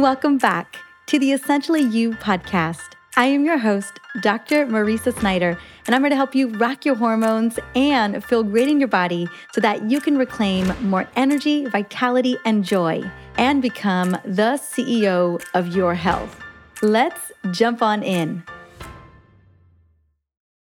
Welcome back to the Essentially You podcast. I am your host, Dr. Mariza Snyder, and I'm here to help you rock your hormones and feel great in your body so that you can reclaim more energy, vitality, and joy and become the CEO of your health. Let's jump on in.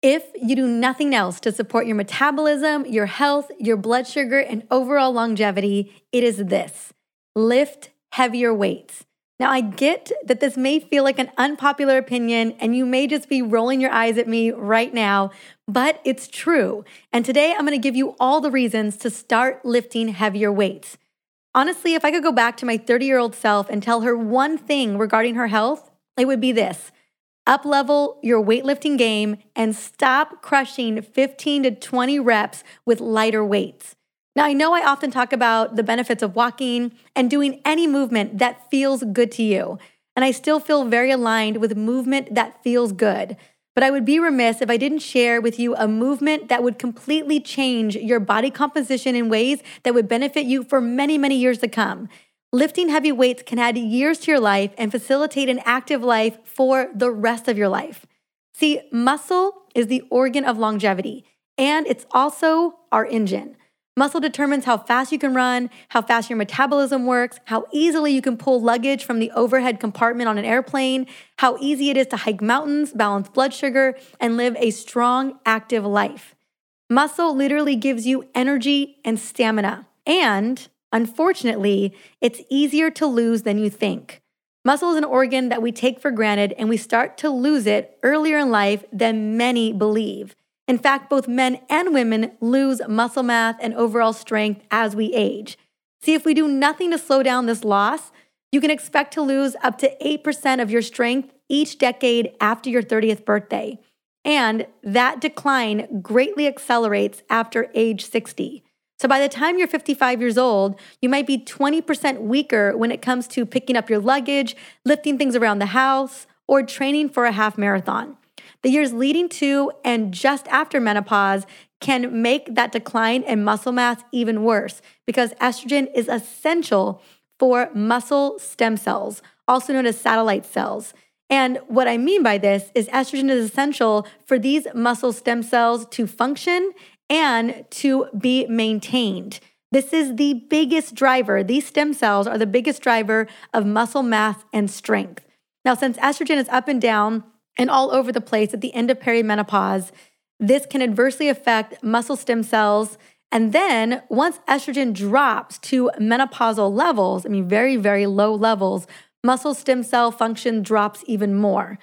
If you do nothing else to support your metabolism, your health, your blood sugar, and overall longevity, it is this lift heavier weights. Now, I get that this may feel like an unpopular opinion, and you may just be rolling your eyes at me right now, but it's true. And today I'm gonna give you all the reasons to start lifting heavier weights. Honestly, if I could go back to my 30 year old self and tell her one thing regarding her health, it would be this up level your weightlifting game and stop crushing 15 to 20 reps with lighter weights. Now, I know I often talk about the benefits of walking and doing any movement that feels good to you. And I still feel very aligned with movement that feels good. But I would be remiss if I didn't share with you a movement that would completely change your body composition in ways that would benefit you for many, many years to come. Lifting heavy weights can add years to your life and facilitate an active life for the rest of your life. See, muscle is the organ of longevity, and it's also our engine. Muscle determines how fast you can run, how fast your metabolism works, how easily you can pull luggage from the overhead compartment on an airplane, how easy it is to hike mountains, balance blood sugar, and live a strong, active life. Muscle literally gives you energy and stamina. And unfortunately, it's easier to lose than you think. Muscle is an organ that we take for granted and we start to lose it earlier in life than many believe. In fact, both men and women lose muscle mass and overall strength as we age. See, if we do nothing to slow down this loss, you can expect to lose up to 8% of your strength each decade after your 30th birthday. And that decline greatly accelerates after age 60. So by the time you're 55 years old, you might be 20% weaker when it comes to picking up your luggage, lifting things around the house, or training for a half marathon. The years leading to and just after menopause can make that decline in muscle mass even worse because estrogen is essential for muscle stem cells, also known as satellite cells. And what I mean by this is estrogen is essential for these muscle stem cells to function and to be maintained. This is the biggest driver. These stem cells are the biggest driver of muscle mass and strength. Now, since estrogen is up and down and all over the place at the end of perimenopause. This can adversely affect muscle stem cells. And then once estrogen drops to menopausal levels, I mean, very, very low levels, muscle stem cell function drops even more.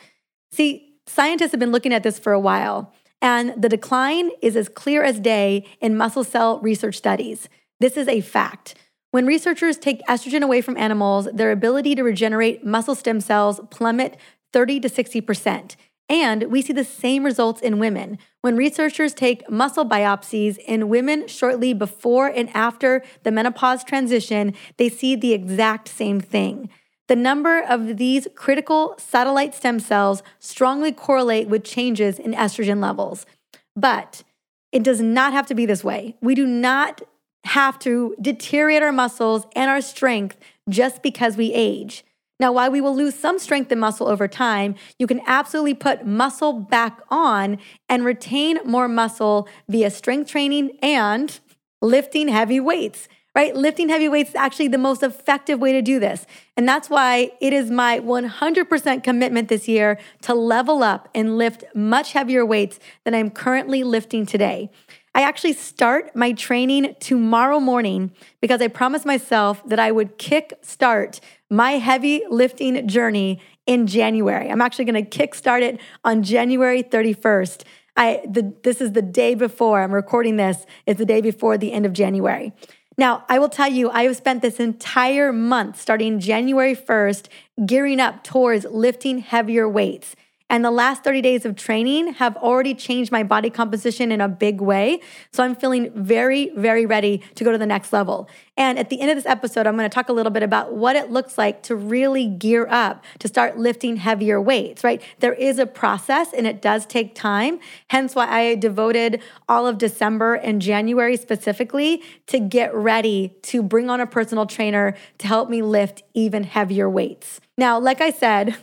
See, scientists have been looking at this for a while, and the decline is as clear as day in muscle cell research studies. This is a fact. When researchers take estrogen away from animals, their ability to regenerate muscle stem cells plummet 30 to 60%. And we see the same results in women. When researchers take muscle biopsies in women shortly before and after the menopause transition, they see the exact same thing. The number of these critical satellite stem cells strongly correlate with changes in estrogen levels. But it does not have to be this way. We do not have to deteriorate our muscles and our strength just because we age. Now, while we will lose some strength and muscle over time, you can absolutely put muscle back on and retain more muscle via strength training and lifting heavy weights, right? Lifting heavy weights is actually the most effective way to do this. And that's why it is my 100% commitment this year to level up and lift much heavier weights than I'm currently lifting today. I actually start my training tomorrow morning because I promised myself that I would kick start my heavy lifting journey in January. I'm actually going to kick start it on January 31st. I the, this is the day before I'm recording this. It's the day before the end of January. Now, I will tell you, I have spent this entire month starting January 1st gearing up towards lifting heavier weights. And the last 30 days of training have already changed my body composition in a big way. So I'm feeling very, very ready to go to the next level. And at the end of this episode, I'm going to talk a little bit about what it looks like to really gear up to start lifting heavier weights, right? There is a process and it does take time. Hence why I devoted all of December and January specifically to get ready to bring on a personal trainer to help me lift even heavier weights. Now, like I said,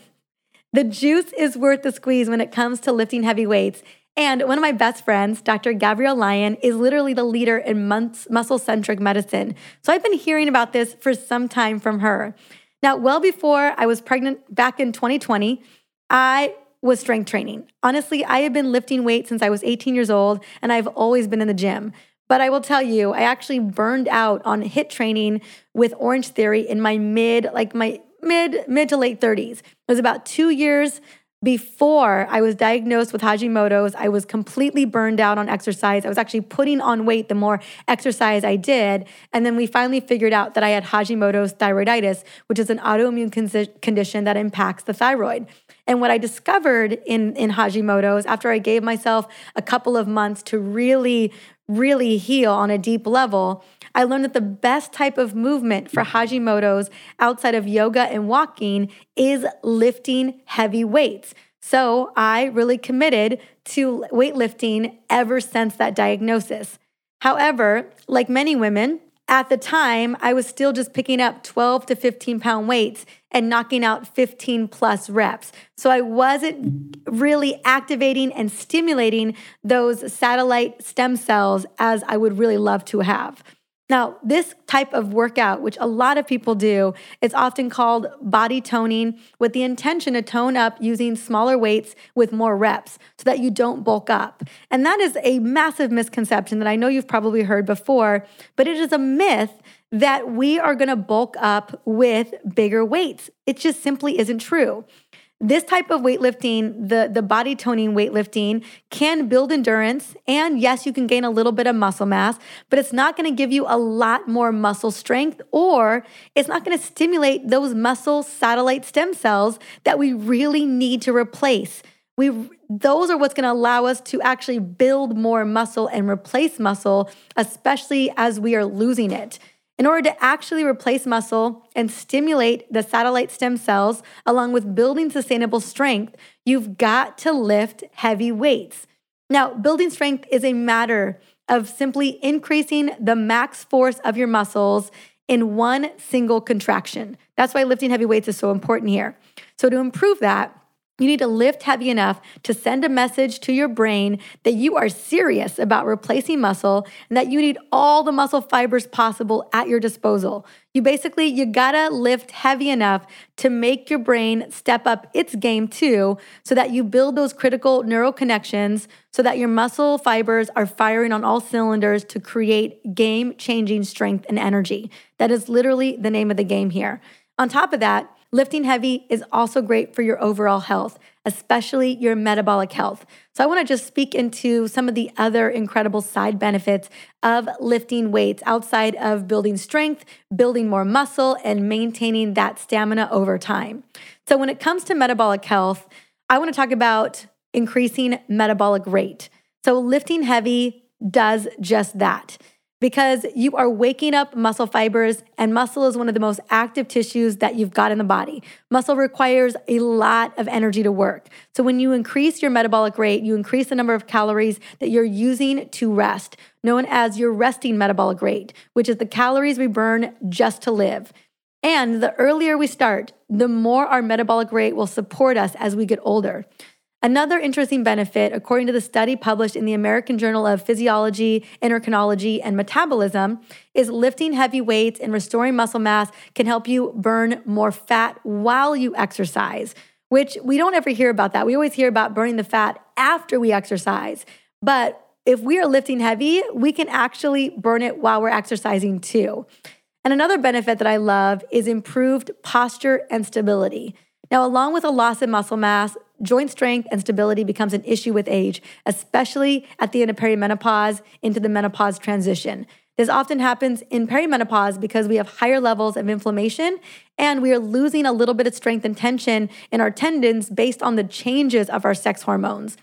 the juice is worth the squeeze when it comes to lifting heavy weights. And one of my best friends, Dr. Gabrielle Lyon, is literally the leader in muscle centric medicine. So I've been hearing about this for some time from her. Now, well before I was pregnant back in 2020, I was strength training. Honestly, I have been lifting weights since I was 18 years old, and I've always been in the gym. But I will tell you, I actually burned out on HIIT training with Orange Theory in my mid, like my mid mid to late 30s. It was about 2 years before I was diagnosed with Hashimoto's, I was completely burned out on exercise. I was actually putting on weight the more exercise I did. And then we finally figured out that I had Hashimoto's thyroiditis, which is an autoimmune con- condition that impacts the thyroid. And what I discovered in, in Hashimoto's after I gave myself a couple of months to really, really heal on a deep level I learned that the best type of movement for Hashimoto's outside of yoga and walking is lifting heavy weights. So I really committed to weightlifting ever since that diagnosis. However, like many women, at the time, I was still just picking up 12 to 15 pound weights and knocking out 15 plus reps. So I wasn't really activating and stimulating those satellite stem cells as I would really love to have. Now, this type of workout, which a lot of people do, is often called body toning with the intention to tone up using smaller weights with more reps so that you don't bulk up. And that is a massive misconception that I know you've probably heard before, but it is a myth that we are gonna bulk up with bigger weights. It just simply isn't true. This type of weightlifting, the, the body toning weightlifting, can build endurance. And yes, you can gain a little bit of muscle mass, but it's not going to give you a lot more muscle strength or it's not going to stimulate those muscle satellite stem cells that we really need to replace. We those are what's going to allow us to actually build more muscle and replace muscle, especially as we are losing it. In order to actually replace muscle and stimulate the satellite stem cells, along with building sustainable strength, you've got to lift heavy weights. Now, building strength is a matter of simply increasing the max force of your muscles in one single contraction. That's why lifting heavy weights is so important here. So, to improve that, you need to lift heavy enough to send a message to your brain that you are serious about replacing muscle and that you need all the muscle fibers possible at your disposal. You basically you got to lift heavy enough to make your brain step up its game too so that you build those critical neural connections so that your muscle fibers are firing on all cylinders to create game-changing strength and energy. That is literally the name of the game here. On top of that, Lifting heavy is also great for your overall health, especially your metabolic health. So, I want to just speak into some of the other incredible side benefits of lifting weights outside of building strength, building more muscle, and maintaining that stamina over time. So, when it comes to metabolic health, I want to talk about increasing metabolic rate. So, lifting heavy does just that because you are waking up muscle fibers, and muscle is one of the most active tissues that you've got in the body. Muscle requires a lot of energy to work. So, when you increase your metabolic rate, you increase the number of calories that you're using to rest, known as your resting metabolic rate, which is the calories we burn just to live. And the earlier we start, the more our metabolic rate will support us as we get older. Another interesting benefit, according to the study published in the American Journal of Physiology, Endocrinology, and Metabolism, is lifting heavy weights and restoring muscle mass can help you burn more fat while you exercise, which we don't ever hear about that. We always hear about burning the fat after we exercise. But if we are lifting heavy, we can actually burn it while we're exercising too. And another benefit that I love is improved posture and stability. Now, along with a loss in muscle mass, joint strength and stability becomes an issue with age, especially at the end of perimenopause into the menopause transition. This often happens in perimenopause because we have higher levels of inflammation and we are losing a little bit of strength and tension in our tendons based on the changes of our sex hormones.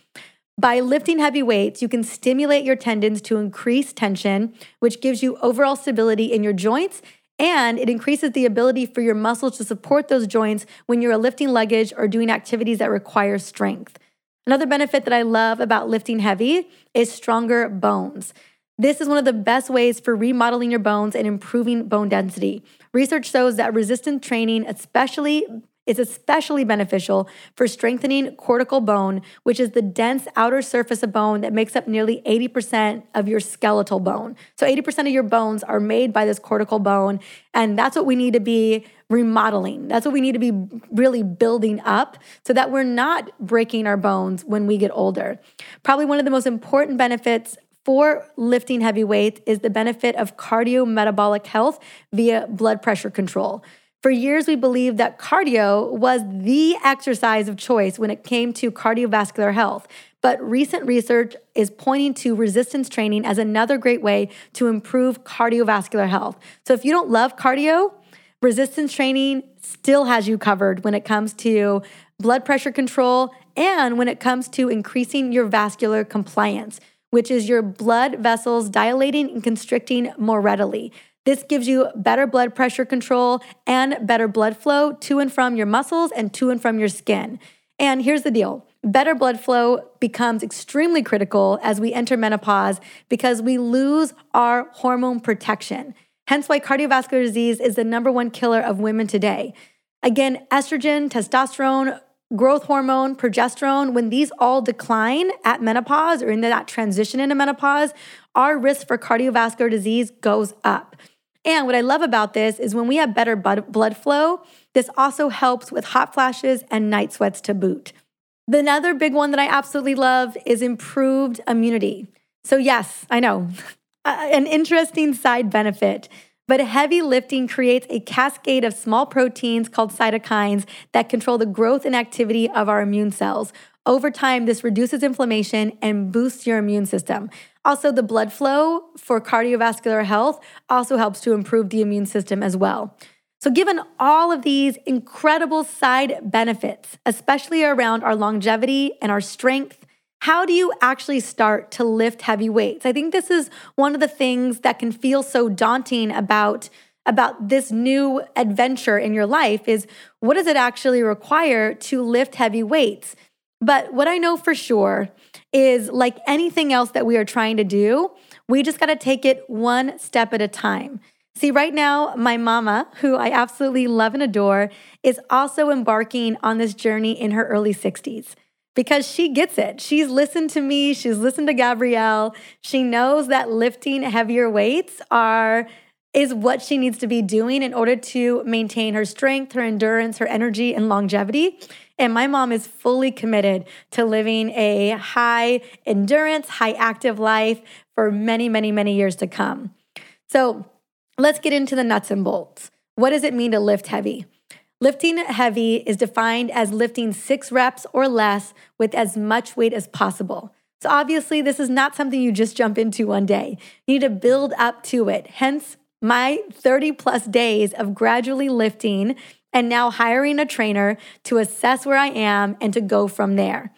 By lifting heavy weights, you can stimulate your tendons to increase tension, which gives you overall stability in your joints and it increases the ability for your muscles to support those joints when you're lifting luggage or doing activities that require strength. Another benefit that I love about lifting heavy is stronger bones. This is one of the best ways for remodeling your bones and improving bone density. Research shows that resistance training, especially is especially beneficial for strengthening cortical bone, which is the dense outer surface of bone that makes up nearly 80% of your skeletal bone. So 80% of your bones are made by this cortical bone, and that's what we need to be remodeling. That's what we need to be really building up so that we're not breaking our bones when we get older. Probably one of the most important benefits for lifting heavy weights is the benefit of cardiometabolic health via blood pressure control. For years, we believed that cardio was the exercise of choice when it came to cardiovascular health. But recent research is pointing to resistance training as another great way to improve cardiovascular health. So if you don't love cardio, resistance training still has you covered when it comes to blood pressure control and when it comes to increasing your vascular compliance, which is your blood vessels dilating and constricting more readily. This gives you better blood pressure control and better blood flow to and from your muscles and to and from your skin. And here's the deal better blood flow becomes extremely critical as we enter menopause because we lose our hormone protection. Hence, why cardiovascular disease is the number one killer of women today. Again, estrogen, testosterone, growth hormone, progesterone, when these all decline at menopause or in that transition into menopause, our risk for cardiovascular disease goes up. And what I love about this is when we have better blood flow, this also helps with hot flashes and night sweats to boot. Another big one that I absolutely love is improved immunity. So, yes, I know, uh, an interesting side benefit. But heavy lifting creates a cascade of small proteins called cytokines that control the growth and activity of our immune cells. Over time, this reduces inflammation and boosts your immune system. Also, the blood flow for cardiovascular health also helps to improve the immune system as well. So, given all of these incredible side benefits, especially around our longevity and our strength, how do you actually start to lift heavy weights? I think this is one of the things that can feel so daunting about about this new adventure in your life is what does it actually require to lift heavy weights? But what I know for sure is like anything else that we are trying to do, we just got to take it one step at a time. See, right now, my mama, who I absolutely love and adore, is also embarking on this journey in her early 60s because she gets it. She's listened to me, she's listened to Gabrielle. She knows that lifting heavier weights are is what she needs to be doing in order to maintain her strength, her endurance, her energy and longevity. And my mom is fully committed to living a high endurance, high active life for many, many, many years to come. So let's get into the nuts and bolts. What does it mean to lift heavy? Lifting heavy is defined as lifting six reps or less with as much weight as possible. So, obviously, this is not something you just jump into one day. You need to build up to it. Hence, my 30 plus days of gradually lifting and now hiring a trainer to assess where I am and to go from there.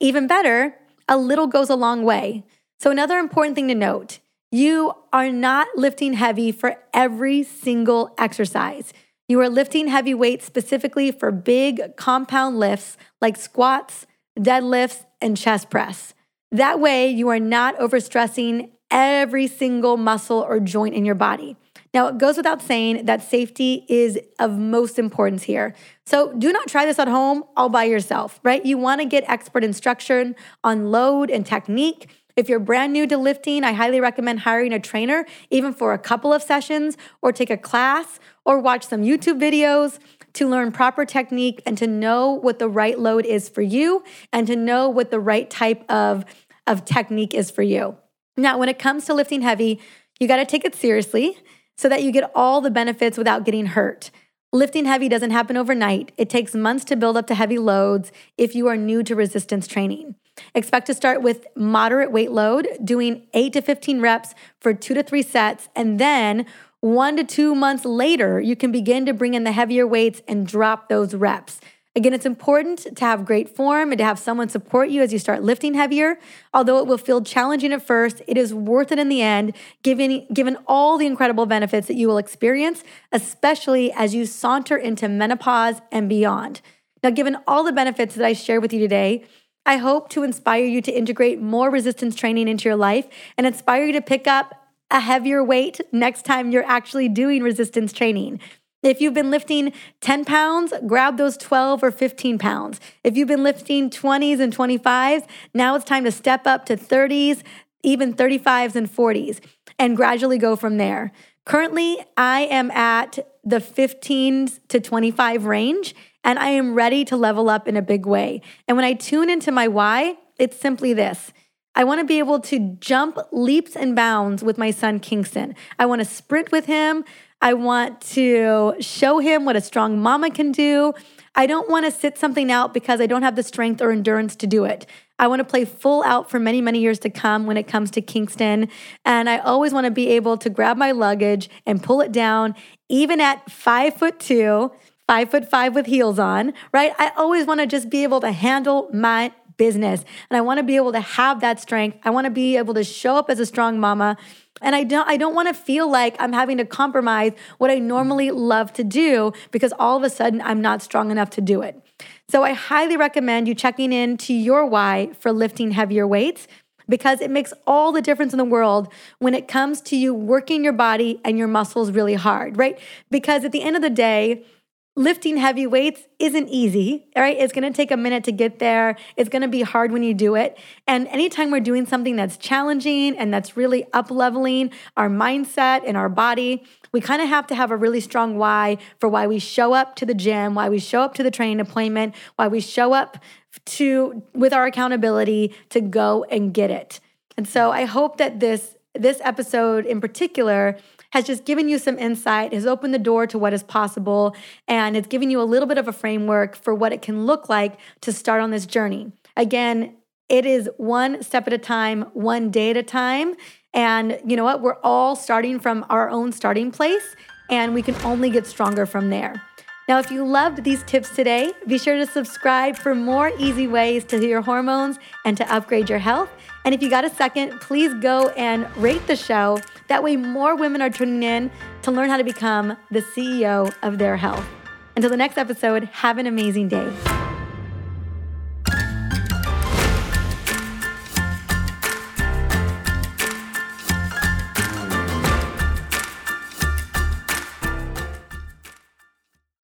Even better, a little goes a long way. So, another important thing to note you are not lifting heavy for every single exercise. You are lifting heavy weights specifically for big compound lifts like squats, deadlifts, and chest press. That way, you are not overstressing every single muscle or joint in your body. Now, it goes without saying that safety is of most importance here. So, do not try this at home all by yourself, right? You want to get expert instruction on load and technique. If you're brand new to lifting, I highly recommend hiring a trainer, even for a couple of sessions, or take a class or watch some YouTube videos to learn proper technique and to know what the right load is for you and to know what the right type of, of technique is for you. Now, when it comes to lifting heavy, you got to take it seriously so that you get all the benefits without getting hurt. Lifting heavy doesn't happen overnight. It takes months to build up to heavy loads if you are new to resistance training. Expect to start with moderate weight load, doing 8 to 15 reps for 2 to 3 sets, and then 1 to 2 months later, you can begin to bring in the heavier weights and drop those reps. Again, it's important to have great form and to have someone support you as you start lifting heavier. Although it will feel challenging at first, it is worth it in the end, given, given all the incredible benefits that you will experience, especially as you saunter into menopause and beyond. Now, given all the benefits that I shared with you today, I hope to inspire you to integrate more resistance training into your life and inspire you to pick up a heavier weight next time you're actually doing resistance training. If you've been lifting 10 pounds, grab those 12 or 15 pounds. If you've been lifting 20s and 25s, now it's time to step up to 30s, even 35s and 40s, and gradually go from there. Currently, I am at the 15 to 25 range, and I am ready to level up in a big way. And when I tune into my why, it's simply this. I want to be able to jump leaps and bounds with my son Kingston. I want to sprint with him. I want to show him what a strong mama can do. I don't want to sit something out because I don't have the strength or endurance to do it. I want to play full out for many, many years to come when it comes to Kingston. And I always want to be able to grab my luggage and pull it down, even at five foot two, five foot five with heels on, right? I always want to just be able to handle my business. And I want to be able to have that strength. I want to be able to show up as a strong mama and I don't I don't want to feel like I'm having to compromise what I normally love to do because all of a sudden I'm not strong enough to do it. So I highly recommend you checking in to your why for lifting heavier weights because it makes all the difference in the world when it comes to you working your body and your muscles really hard, right? Because at the end of the day, lifting heavy weights isn't easy, all right? It's gonna take a minute to get there. It's gonna be hard when you do it. And anytime we're doing something that's challenging and that's really up leveling our mindset and our body, we kind of have to have a really strong why for why we show up to the gym, why we show up to the training appointment, why we show up to with our accountability to go and get it. And so I hope that this this episode in particular has just given you some insight, has opened the door to what is possible, and it's given you a little bit of a framework for what it can look like to start on this journey. Again, it is one step at a time, one day at a time. And you know what? We're all starting from our own starting place, and we can only get stronger from there. Now, if you loved these tips today, be sure to subscribe for more easy ways to heal your hormones and to upgrade your health. And if you got a second, please go and rate the show. That way, more women are tuning in to learn how to become the CEO of their health. Until the next episode, have an amazing day.